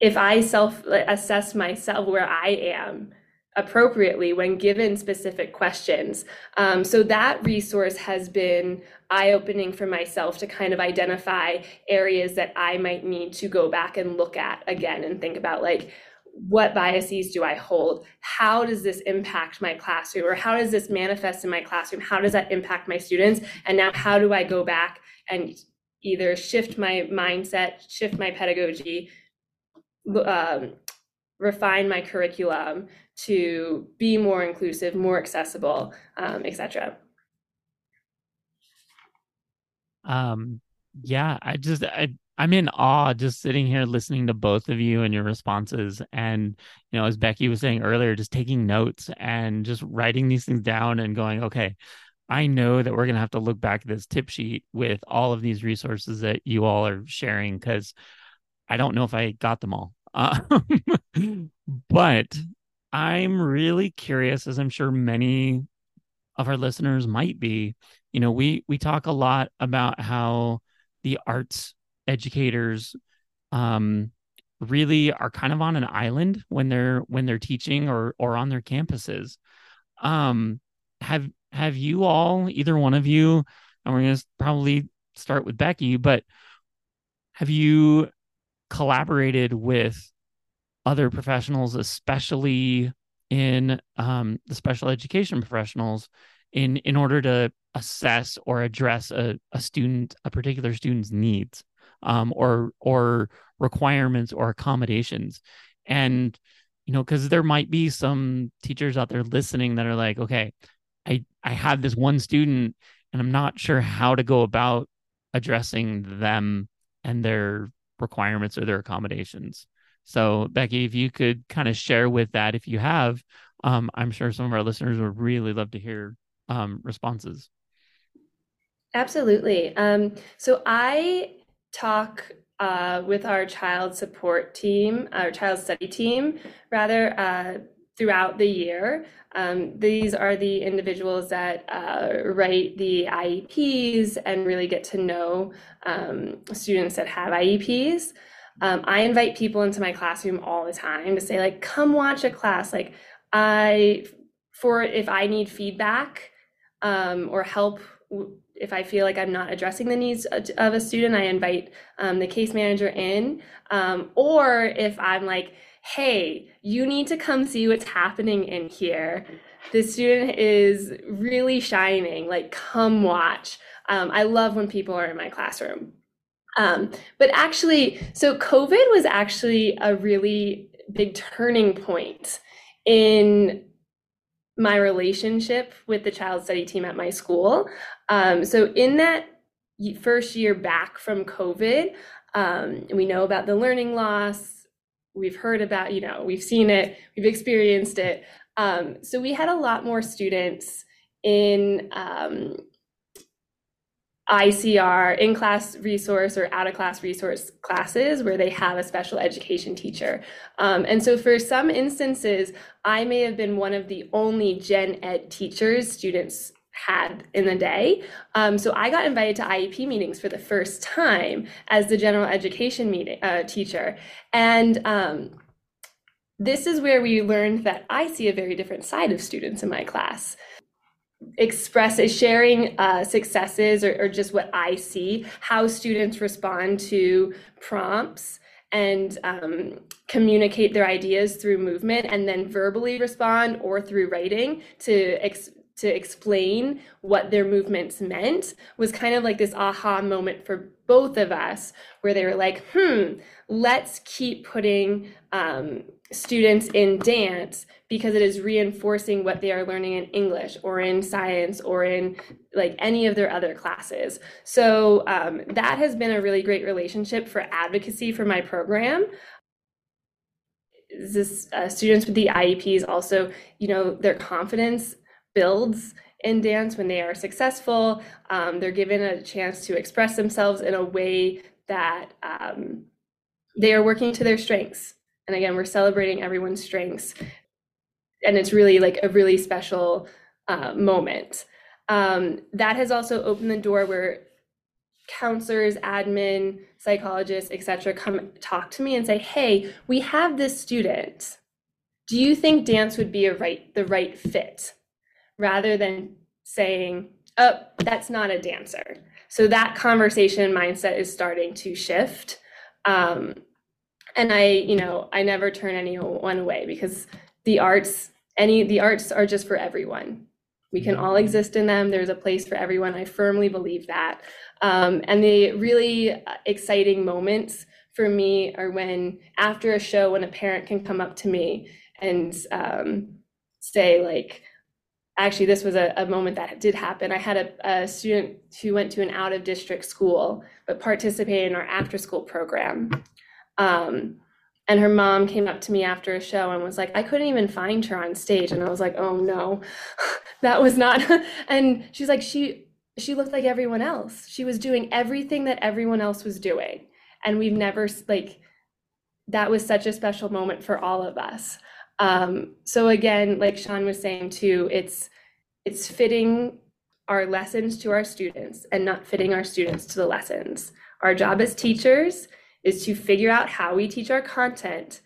if I self assess myself where I am appropriately when given specific questions. Um, so that resource has been eye opening for myself to kind of identify areas that I might need to go back and look at again and think about like, what biases do I hold? How does this impact my classroom? Or how does this manifest in my classroom? How does that impact my students? And now, how do I go back and either shift my mindset, shift my pedagogy, um, refine my curriculum to be more inclusive, more accessible, um, etc. Um, yeah, I just I I'm in awe just sitting here listening to both of you and your responses. And, you know, as Becky was saying earlier, just taking notes and just writing these things down and going, okay, I know that we're going to have to look back at this tip sheet with all of these resources that you all are sharing because I don't know if I got them all. Uh, but I'm really curious, as I'm sure many of our listeners might be. You know, we we talk a lot about how the arts educators um, really are kind of on an island when they're when they're teaching or or on their campuses. Um, have have you all, either one of you, and we're gonna probably start with Becky, but have you collaborated with other professionals, especially in um, the special education professionals, in in order to assess or address a, a student, a particular student's needs, um, or or requirements or accommodations, and you know, because there might be some teachers out there listening that are like, okay, I I have this one student, and I'm not sure how to go about addressing them and their requirements or their accommodations. So, Becky, if you could kind of share with that, if you have, um, I'm sure some of our listeners would really love to hear um, responses. Absolutely. Um, so, I talk uh, with our child support team, our child study team, rather, uh, throughout the year. Um, these are the individuals that uh, write the IEPs and really get to know um, students that have IEPs. Um, I invite people into my classroom all the time to say, like, come watch a class. Like, I, for if I need feedback um, or help, if I feel like I'm not addressing the needs of a student, I invite um, the case manager in. Um, or if I'm like, hey, you need to come see what's happening in here. The student is really shining. Like, come watch. Um, I love when people are in my classroom. Um, but actually, so COVID was actually a really big turning point in my relationship with the child study team at my school. Um, so in that first year back from COVID, um, we know about the learning loss. We've heard about, you know, we've seen it, we've experienced it. Um, so we had a lot more students in um, ICR, in class resource or out of class resource classes where they have a special education teacher. Um, and so, for some instances, I may have been one of the only gen ed teachers students had in the day. Um, so, I got invited to IEP meetings for the first time as the general education meeting uh, teacher. And um, this is where we learned that I see a very different side of students in my class. Express is sharing uh, successes or, or just what I see, how students respond to prompts and um, communicate their ideas through movement and then verbally respond or through writing to ex- to explain what their movements meant was kind of like this aha moment for both of us where they were like hmm let's keep putting um, students in dance because it is reinforcing what they are learning in English or in science or in like any of their other classes. So um, that has been a really great relationship for advocacy for my program. This uh, students with the IEPs also, you know, their confidence builds in dance when they are successful. Um, they're given a chance to express themselves in a way that um, they are working to their strengths and again we're celebrating everyone's strengths. And it's really like a really special uh, moment. Um, that has also opened the door where counselors admin psychologists etc come talk to me and say hey we have this student. Do you think dance would be a right the right fit? Rather than saying oh that's not a dancer. So that conversation mindset is starting to shift. Um, and i you know i never turn anyone away because the arts any the arts are just for everyone. We can all exist in them. There's a place for everyone. I firmly believe that. Um, and the really exciting moments for me are when after a show when a parent can come up to me and um, say like actually this was a, a, moment that did happen. I had a, a student who went to an out of district school but participated in our after school program um, and her mom came up to me after a show and was like, I couldn't even find her on stage. And I was like, oh no, that was not. and she's like, she she looked like everyone else. She was doing everything that everyone else was doing. And we've never like that was such a special moment for all of us. Um, so again, like Sean was saying too, it's it's fitting our lessons to our students and not fitting our students to the lessons. Our job as teachers is to figure out how we teach our content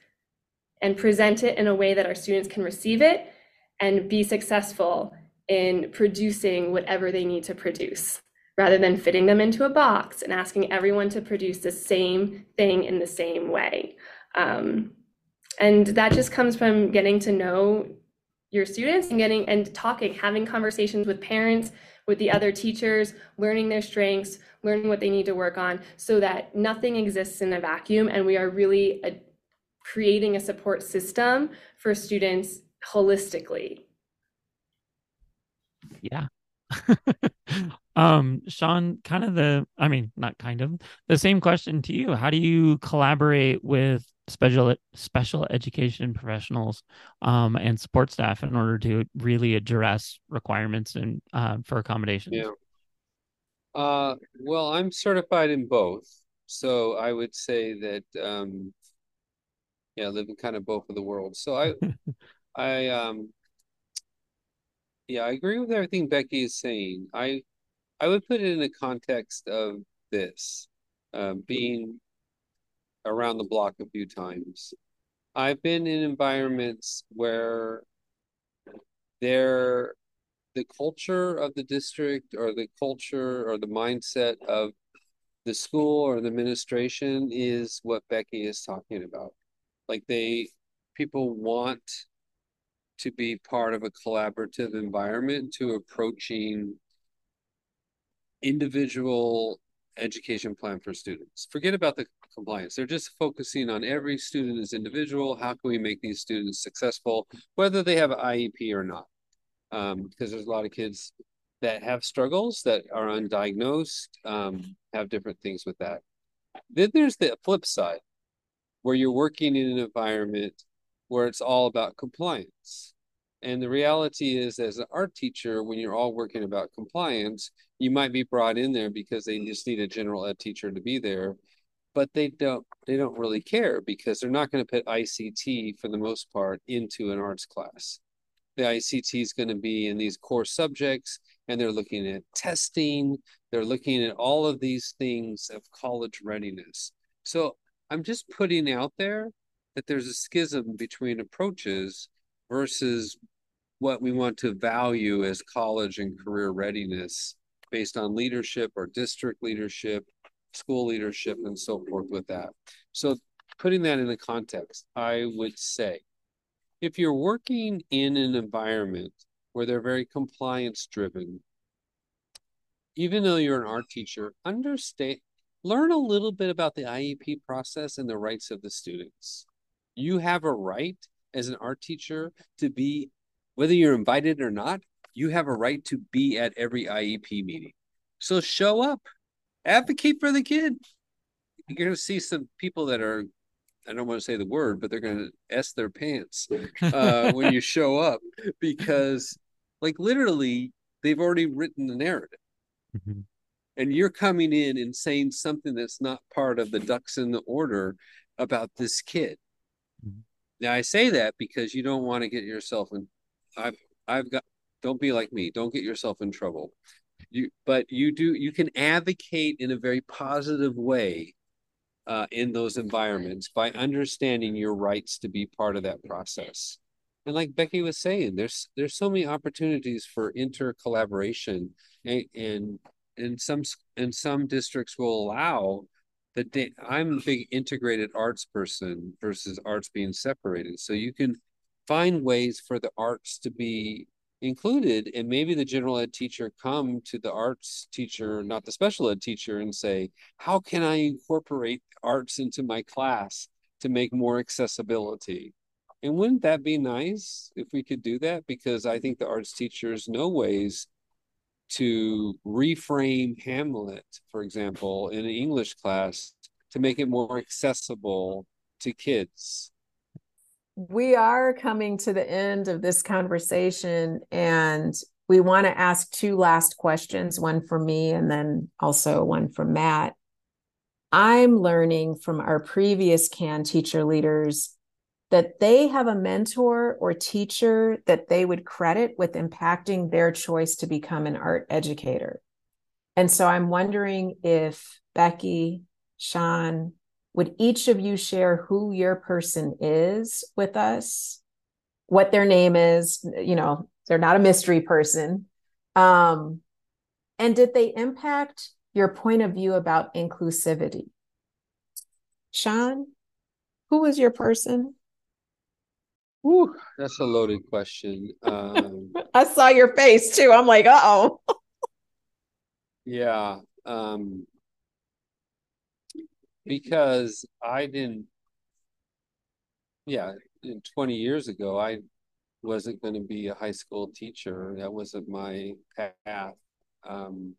and present it in a way that our students can receive it and be successful in producing whatever they need to produce rather than fitting them into a box and asking everyone to produce the same thing in the same way. Um, and that just comes from getting to know your students and getting and talking, having conversations with parents, with the other teachers, learning their strengths, learning what they need to work on so that nothing exists in a vacuum and we are really a, creating a support system for students holistically. Yeah. um Sean kind of the I mean not kind of the same question to you how do you collaborate with special special education professionals um, and support staff in order to really address requirements and uh, for accommodations yeah uh, well, I'm certified in both, so I would say that um, yeah, I live in kind of both of the worlds. So I, I um, yeah, I agree with everything Becky is saying. I, I would put it in the context of this, uh, being around the block a few times. I've been in environments where there the culture of the district or the culture or the mindset of the school or the administration is what Becky is talking about. Like they people want to be part of a collaborative environment to approaching individual education plan for students. Forget about the compliance. They're just focusing on every student as individual. How can we make these students successful, whether they have an IEP or not? um, because there's a lot of kids that have struggles that are undiagnosed, um, have different things with that. Then there's the flip side, where you're working in an environment where it's all about compliance. And the reality is, as an art teacher, when you're all working about compliance, you might be brought in there because they just need a general ed teacher to be there, but they don't they don't really care because they're not going to put ICT for the most part into an arts class the ICT is going to be in these core subjects, and they're looking at testing, they're looking at all of these things of college readiness. So I'm just putting out there that there's a schism between approaches versus what we want to value as college and career readiness based on leadership or district leadership, school leadership, and so forth with that. So, putting that in the context, I would say if you're working in an environment where they're very compliance driven, even though you're an art teacher, understand, learn a little bit about the IEP process and the rights of the students. You have a right as an art teacher to be, whether you're invited or not, you have a right to be at every IEP meeting. So show up, advocate for the kid. You're going to see some people that are, I don't want to say the word, but they're going to S their pants uh, when you show up because, like, literally, they've already written the narrative. Mm-hmm. And you're coming in and saying something that's not part of the ducks in the order about this kid. Mm-hmm. Now I say that because you don't want to get yourself in I've I've got don't be like me. Don't get yourself in trouble. You but you do you can advocate in a very positive way uh, in those environments by understanding your rights to be part of that process. And like Becky was saying, there's there's so many opportunities for inter collaboration and, and and some and some districts will allow that I'm a big integrated arts person versus arts being separated. So you can find ways for the arts to be included and maybe the general ed teacher come to the arts teacher not the special ed teacher and say how can i incorporate arts into my class to make more accessibility and wouldn't that be nice if we could do that because i think the arts teachers know ways to reframe Hamlet, for example, in an English class to make it more accessible to kids. We are coming to the end of this conversation, and we want to ask two last questions one for me and then also one from Matt. I'm learning from our previous CAN teacher leaders that they have a mentor or teacher that they would credit with impacting their choice to become an art educator. And so I'm wondering if Becky, Sean, would each of you share who your person is with us, what their name is? You know, they're not a mystery person. Um, and did they impact your point of view about inclusivity? Sean, who was your person? Whew, that's a loaded question. Um, I saw your face too. I'm like, oh. yeah. Um, because I didn't, yeah, 20 years ago, I wasn't going to be a high school teacher. That wasn't my path. Um,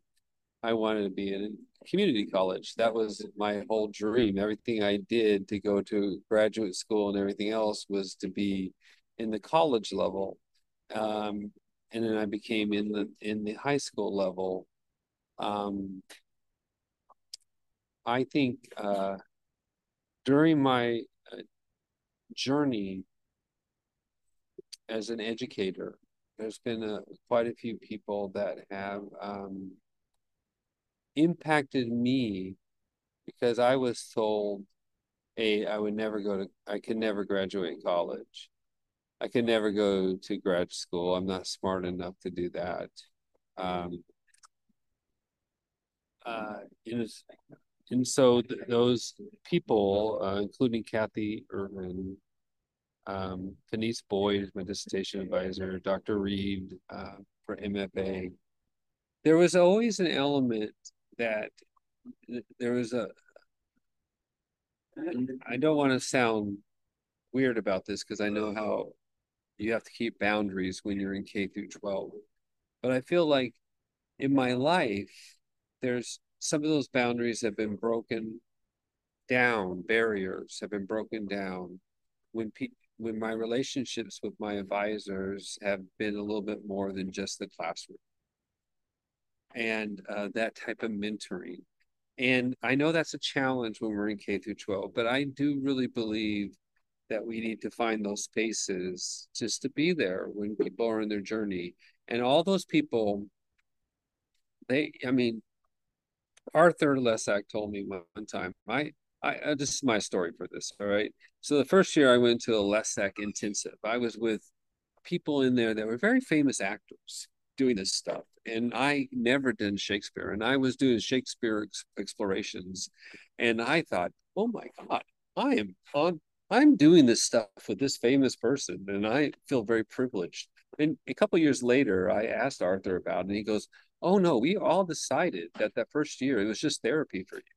I wanted to be in community college. That was my whole dream. Everything I did to go to graduate school and everything else was to be in the college level. Um, and then I became in the in the high school level. Um, I think uh, during my uh, journey as an educator, there's been a, quite a few people that have um, impacted me because I was told, "A, I would never go to, I could never graduate college. I could never go to grad school. I'm not smart enough to do that." Um, uh, and so th- those people, uh, including Kathy Irvin, um, Denise Boyd, my dissertation advisor, Dr. Reed uh, for MFA, there was always an element that there was a I don't want to sound weird about this because I know how you have to keep boundaries when you're in K through 12. But I feel like in my life, there's some of those boundaries have been broken down, barriers have been broken down when pe- when my relationships with my advisors have been a little bit more than just the classroom and uh, that type of mentoring. And I know that's a challenge when we're in K through 12, but I do really believe that we need to find those spaces just to be there when people are in their journey. And all those people, they, I mean, Arthur Lessac told me one time, I, I, uh, this is my story for this. All right. So the first year I went to a Lessac intensive. I was with people in there that were very famous actors doing this stuff, and I never done Shakespeare, and I was doing Shakespeare ex- explorations, and I thought, oh my god, I am on. I'm doing this stuff with this famous person, and I feel very privileged. And a couple years later, I asked Arthur about it, and he goes, "Oh no, we all decided that that first year it was just therapy for you."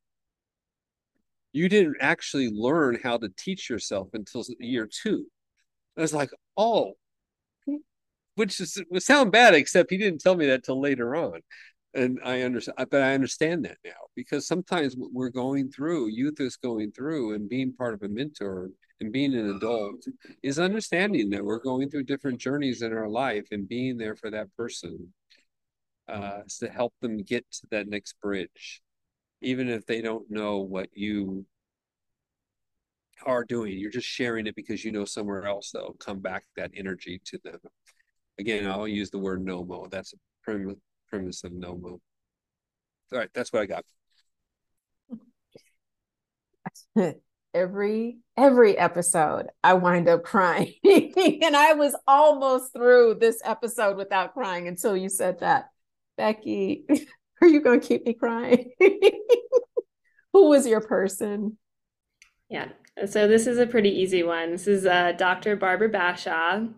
you didn't actually learn how to teach yourself until year two. I was like, oh, which is, would sound bad, except he didn't tell me that till later on. And I understand, but I understand that now because sometimes what we're going through, youth is going through, and being part of a mentor and being an adult is understanding that we're going through different journeys in our life and being there for that person uh, to help them get to that next bridge even if they don't know what you are doing. You're just sharing it because you know somewhere else that'll come back that energy to them. Again, I'll use the word NOMO. That's a premise, premise of NOMO. All right, that's what I got. every every episode I wind up crying. and I was almost through this episode without crying until you said that. Becky, are you going to keep me crying? Who was your person? Yeah. So this is a pretty easy one. This is uh, Dr. Barbara Bashaw.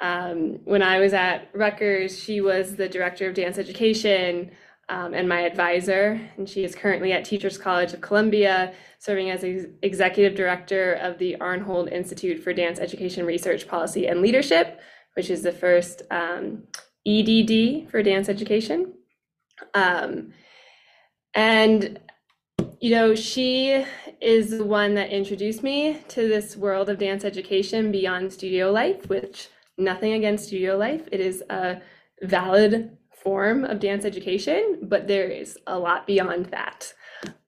Um, when I was at Rutgers, she was the director of dance education um, and my advisor. And she is currently at Teachers College of Columbia, serving as ex- executive director of the Arnhold Institute for Dance Education Research Policy and Leadership, which is the first um, EDD for dance education. Um, and you know, she is the one that introduced me to this world of dance education beyond studio life, which nothing against studio life. It is a valid form of dance education, but there is a lot beyond that.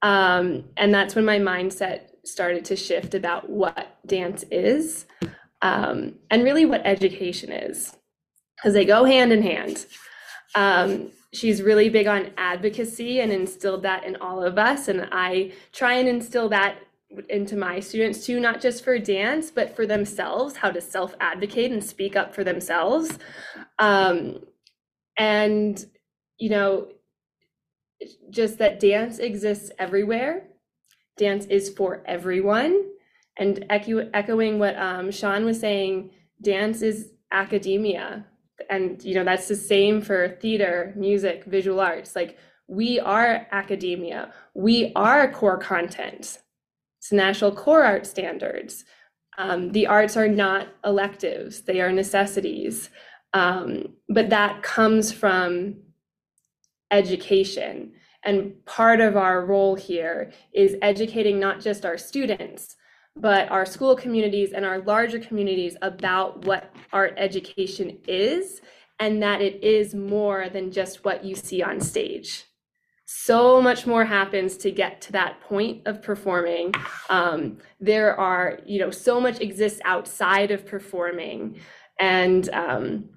Um, and that's when my mindset started to shift about what dance is um, and really what education is, because they go hand in hand. Um, she's really big on advocacy and instilled that in all of us. And I try and instill that into my students too, not just for dance, but for themselves, how to self advocate and speak up for themselves. Um, and, you know, just that dance exists everywhere, dance is for everyone. And echo- echoing what um, Sean was saying, dance is academia and you know that's the same for theater music visual arts. Like we are academia. We are core content. It's national core art standards. Um, the arts are not electives. They are necessities. Um, but that comes from education. And part of our role here is educating not just our students but our school communities and our larger communities about what art education is and that it is more than just what you see on stage. So much more happens to get to that point of performing. Um, there are, you know, so much exists outside of performing. And, um,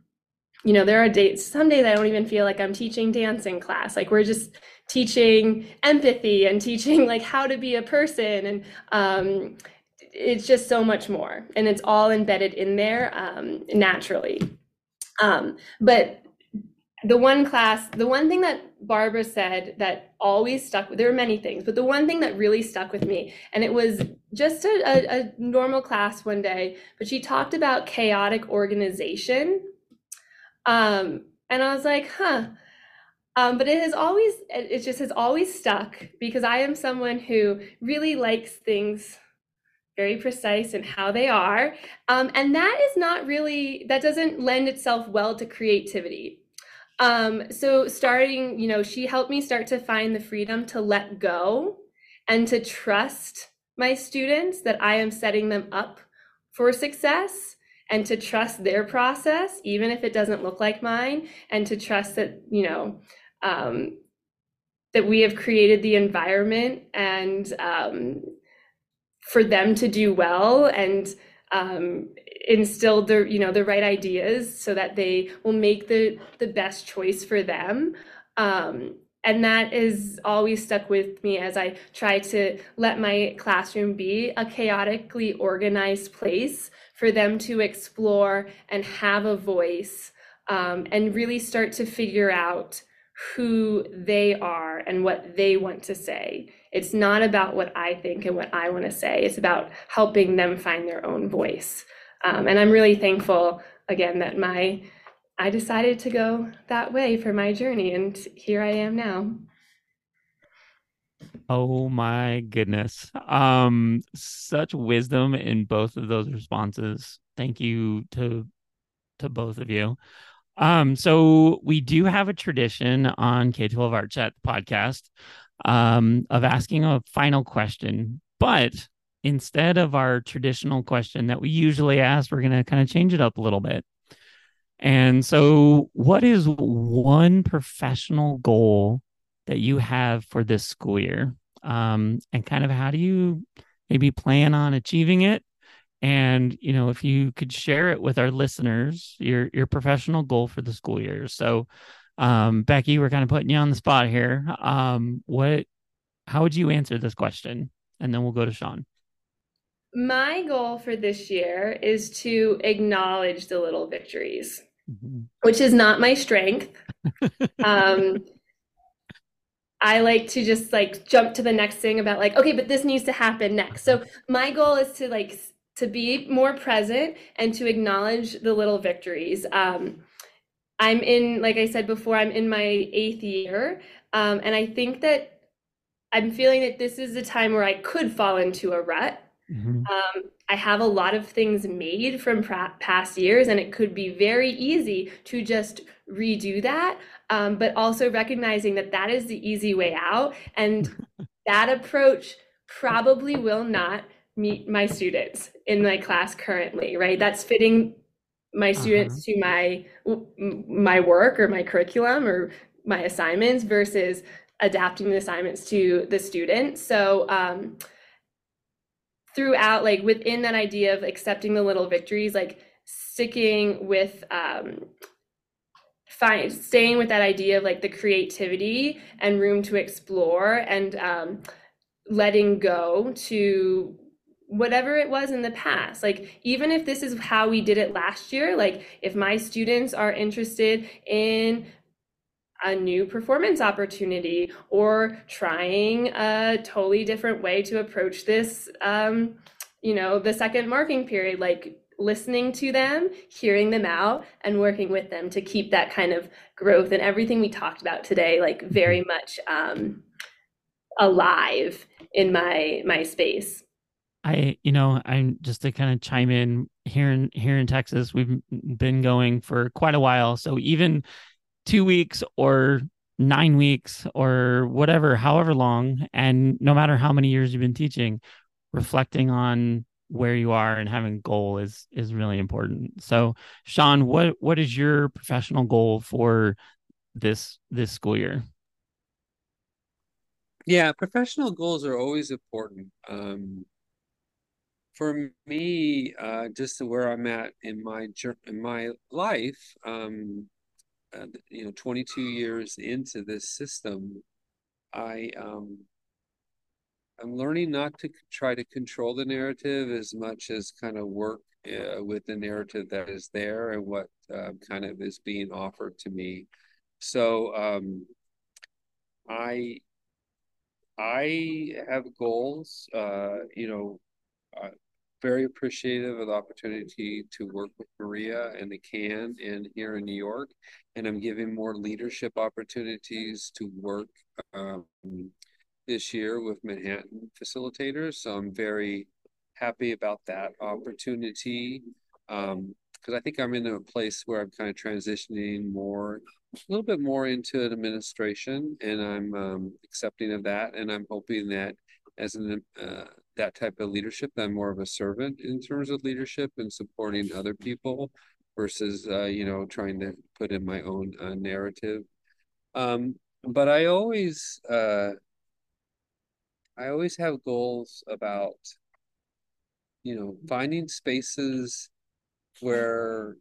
you know, there are days, some days I don't even feel like I'm teaching dance in class. Like we're just teaching empathy and teaching like how to be a person. And, um, it's just so much more and it's all embedded in there um, naturally. Um, but the one class the one thing that barbara said that always stuck there were many things but the one thing that really stuck with me and it was just a, a, a normal class one day but she talked about chaotic organization. Um, and i was like huh. Um, but it has always it just has always stuck because i am someone who really likes things very precise in how they are. Um, and that is not really, that doesn't lend itself well to creativity. Um, so starting, you know, she helped me start to find the freedom to let go and to trust my students that I am setting them up for success and to trust their process, even if it doesn't look like mine, and to trust that, you know, um, that we have created the environment and um, for them to do well and um, instill the you know the right ideas so that they will make the the best choice for them um, and that is always stuck with me as I try to let my classroom be a chaotically organized place for them to explore and have a voice um, and really start to figure out who they are and what they want to say. It's not about what I think and what I want to say, it's about helping them find their own voice. Um, and I'm really thankful again that my I decided to go that way for my journey, and here I am now. Oh my goodness. Um such wisdom in both of those responses. Thank you to to both of you. Um so we do have a tradition on K12 Art Chat podcast um of asking a final question, but instead of our traditional question that we usually ask, we're going to kind of change it up a little bit. And so, what is one professional goal that you have for this school year? Um, and kind of how do you maybe plan on achieving it? And you know, if you could share it with our listeners, your your professional goal for the school year. So, um, Becky, we're kind of putting you on the spot here. Um, what, how would you answer this question? And then we'll go to Sean. My goal for this year is to acknowledge the little victories, mm-hmm. which is not my strength. um, I like to just like jump to the next thing about like, okay, but this needs to happen next. So my goal is to like to be more present and to acknowledge the little victories. Um, I'm in, like I said before, I'm in my eighth year, um, and I think that I'm feeling that this is the time where I could fall into a rut. Mm-hmm. Um, I have a lot of things made from pra- past years, and it could be very easy to just redo that. Um, but also recognizing that that is the easy way out, and that approach probably will not meet my students in my class currently. Right? That's fitting my students uh-huh. to my my work or my curriculum or my assignments versus adapting the assignments to the student. So um, throughout like within that idea of accepting the little victories like sticking with um find staying with that idea of like the creativity and room to explore and um letting go to whatever it was in the past. Like even if this is how we did it last year like if my students are interested in a new performance opportunity or trying a totally different way to approach this um, you know the second marking period like listening to them hearing them out and working with them to keep that kind of growth and everything we talked about today like very much um, alive in my my space i you know i'm just to kind of chime in here in here in texas we've been going for quite a while so even two weeks or nine weeks or whatever, however long, and no matter how many years you've been teaching, reflecting on where you are and having a goal is is really important. So, Sean, what what is your professional goal for this this school year? Yeah, professional goals are always important. Um, for me, uh, just where I'm at in my in my life, um, uh, you know 22 years into this system i um i'm learning not to try to control the narrative as much as kind of work uh, with the narrative that is there and what uh, kind of is being offered to me. So um i i have goals uh you know uh, very appreciative of the opportunity to work with Maria and the CAN and here in New York. And I'm giving more leadership opportunities to work um, this year with Manhattan facilitators. So I'm very happy about that opportunity. Um, because I think I'm in a place where I'm kind of transitioning more, a little bit more into an administration, and I'm um, accepting of that. And I'm hoping that as an uh, that type of leadership. I'm more of a servant in terms of leadership and supporting other people versus, uh, you know, trying to put in my own uh, narrative. Um, but I always, uh, I always have goals about, you know, finding spaces where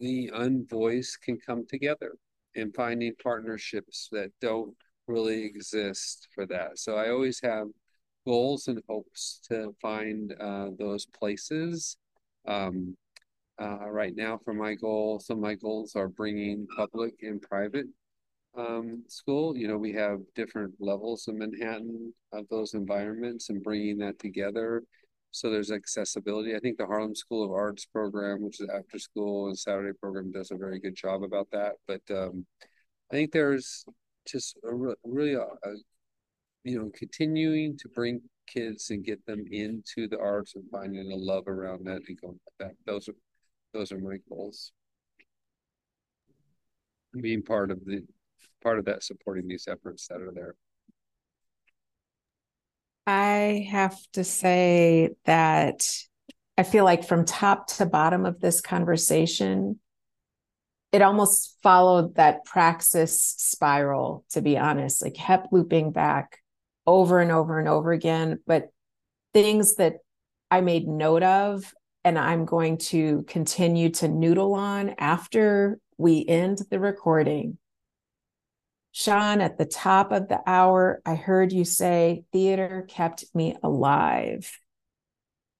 the unvoiced can come together and finding partnerships that don't really exist for that. So I always have goals and hopes to find uh, those places. Um, uh, right now, for my goal, some of my goals are bringing public and private um, school. You know, we have different levels of Manhattan of those environments and bringing that together. So there's accessibility. I think the Harlem School of Arts program, which is after school and Saturday program, does a very good job about that. But um, I think there's just a re- really, a, a, you know, continuing to bring kids and get them into the arts and finding a love around that and going back. Those are those are my goals. Being part of the part of that supporting these efforts that are there. I have to say that I feel like from top to bottom of this conversation, it almost followed that praxis spiral, to be honest, like kept looping back over and over and over again. But things that I made note of and I'm going to continue to noodle on after we end the recording. Sean, at the top of the hour, I heard you say theater kept me alive.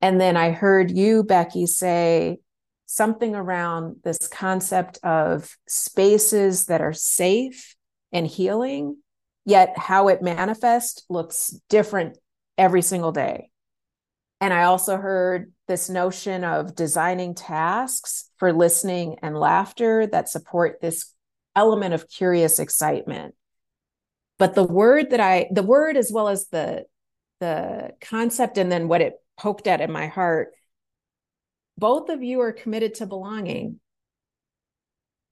And then I heard you, Becky, say something around this concept of spaces that are safe and healing, yet how it manifests looks different every single day. And I also heard this notion of designing tasks for listening and laughter that support this element of curious excitement. But the word that I, the word as well as the the concept and then what it poked at in my heart, both of you are committed to belonging.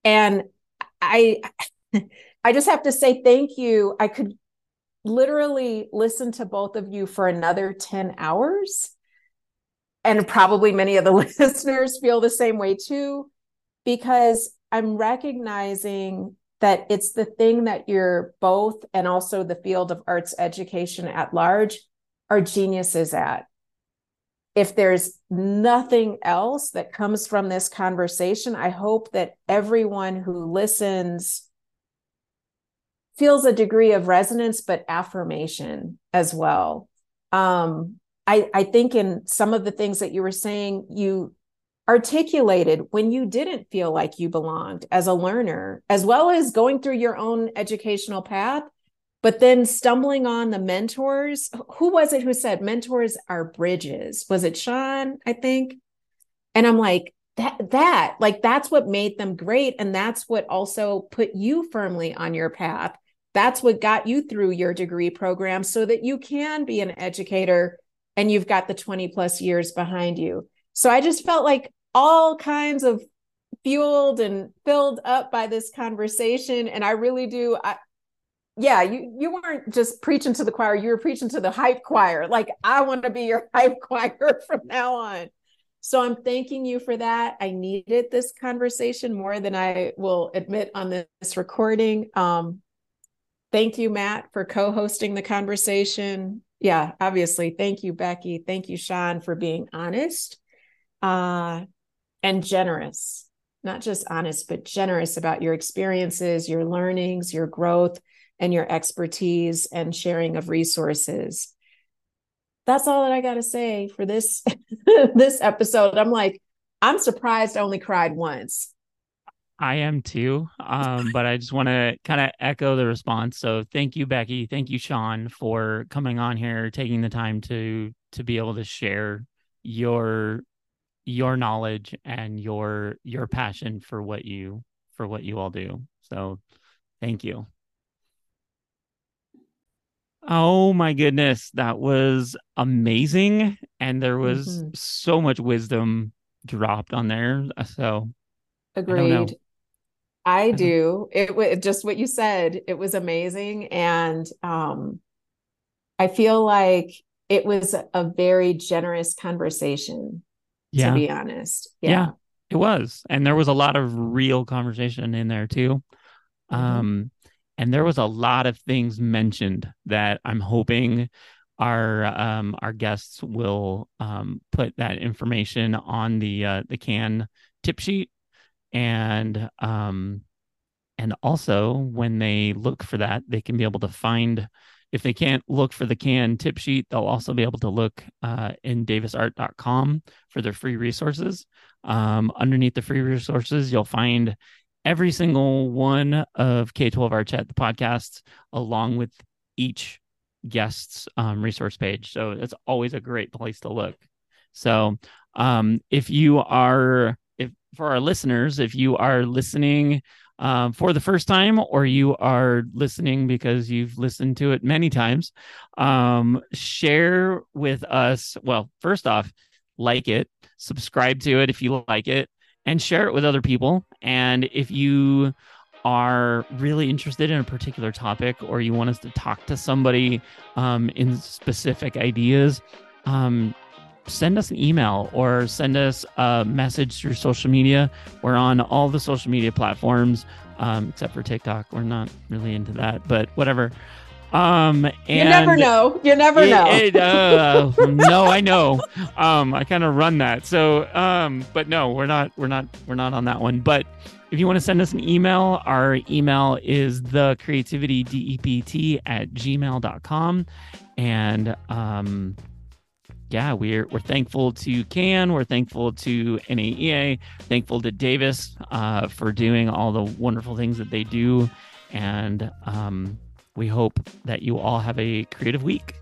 And I I just have to say thank you. I could literally listen to both of you for another 10 hours. And probably many of the listeners feel the same way too, because I'm recognizing that it's the thing that you're both and also the field of arts education at large are geniuses at. If there's nothing else that comes from this conversation, I hope that everyone who listens feels a degree of resonance, but affirmation as well. Um, I, I think in some of the things that you were saying, you articulated when you didn't feel like you belonged as a learner, as well as going through your own educational path, but then stumbling on the mentors. Who was it who said mentors are bridges? Was it Sean? I think. And I'm like, that that like that's what made them great and that's what also put you firmly on your path that's what got you through your degree program so that you can be an educator and you've got the 20 plus years behind you. So I just felt like all kinds of fueled and filled up by this conversation and I really do I yeah, you you weren't just preaching to the choir, you were preaching to the hype choir. Like I want to be your hype choir from now on. So I'm thanking you for that. I needed this conversation more than I will admit on this recording. Um, Thank you, Matt, for co hosting the conversation. Yeah, obviously. Thank you, Becky. Thank you, Sean, for being honest uh, and generous. Not just honest, but generous about your experiences, your learnings, your growth, and your expertise and sharing of resources. That's all that I got to say for this this episode. I'm like, I'm surprised I only cried once. I am too. Um, but I just want to kind of echo the response. So thank you, Becky. Thank you, Sean, for coming on here, taking the time to to be able to share your your knowledge and your your passion for what you for what you all do. So thank you. Oh my goodness, that was amazing. And there was mm-hmm. so much wisdom dropped on there. So agreed. I mm-hmm. do. It was just what you said. It was amazing. And um, I feel like it was a very generous conversation, yeah. to be honest. Yeah. yeah. it was. And there was a lot of real conversation in there too. Mm-hmm. Um, and there was a lot of things mentioned that I'm hoping our um, our guests will um, put that information on the uh, the can tip sheet and um and also when they look for that, they can be able to find if they can't look for the CAN tip sheet, they'll also be able to look uh, in davisart.com for their free resources. Um, underneath the free resources, you'll find every single one of K 12 Art Chat, the podcasts, along with each guest's um, resource page. So it's always a great place to look. So um, if you are, if for our listeners, if you are listening um, for the first time or you are listening because you've listened to it many times, um, share with us. Well, first off, like it, subscribe to it if you like it, and share it with other people. And if you are really interested in a particular topic or you want us to talk to somebody um, in specific ideas, um, send us an email or send us a message through social media. We're on all the social media platforms, um, except for TikTok. We're not really into that, but whatever. Um, and you never know. You never it, know. It, uh, no, I know. Um, I kind of run that. So, um, but no, we're not. We're not. We're not on that one. But if you want to send us an email, our email is the creativity dept at gmail.com. And um, yeah, we're we're thankful to CAN, we're thankful to NAEA, thankful to Davis uh, for doing all the wonderful things that they do, and um, we hope that you all have a creative week.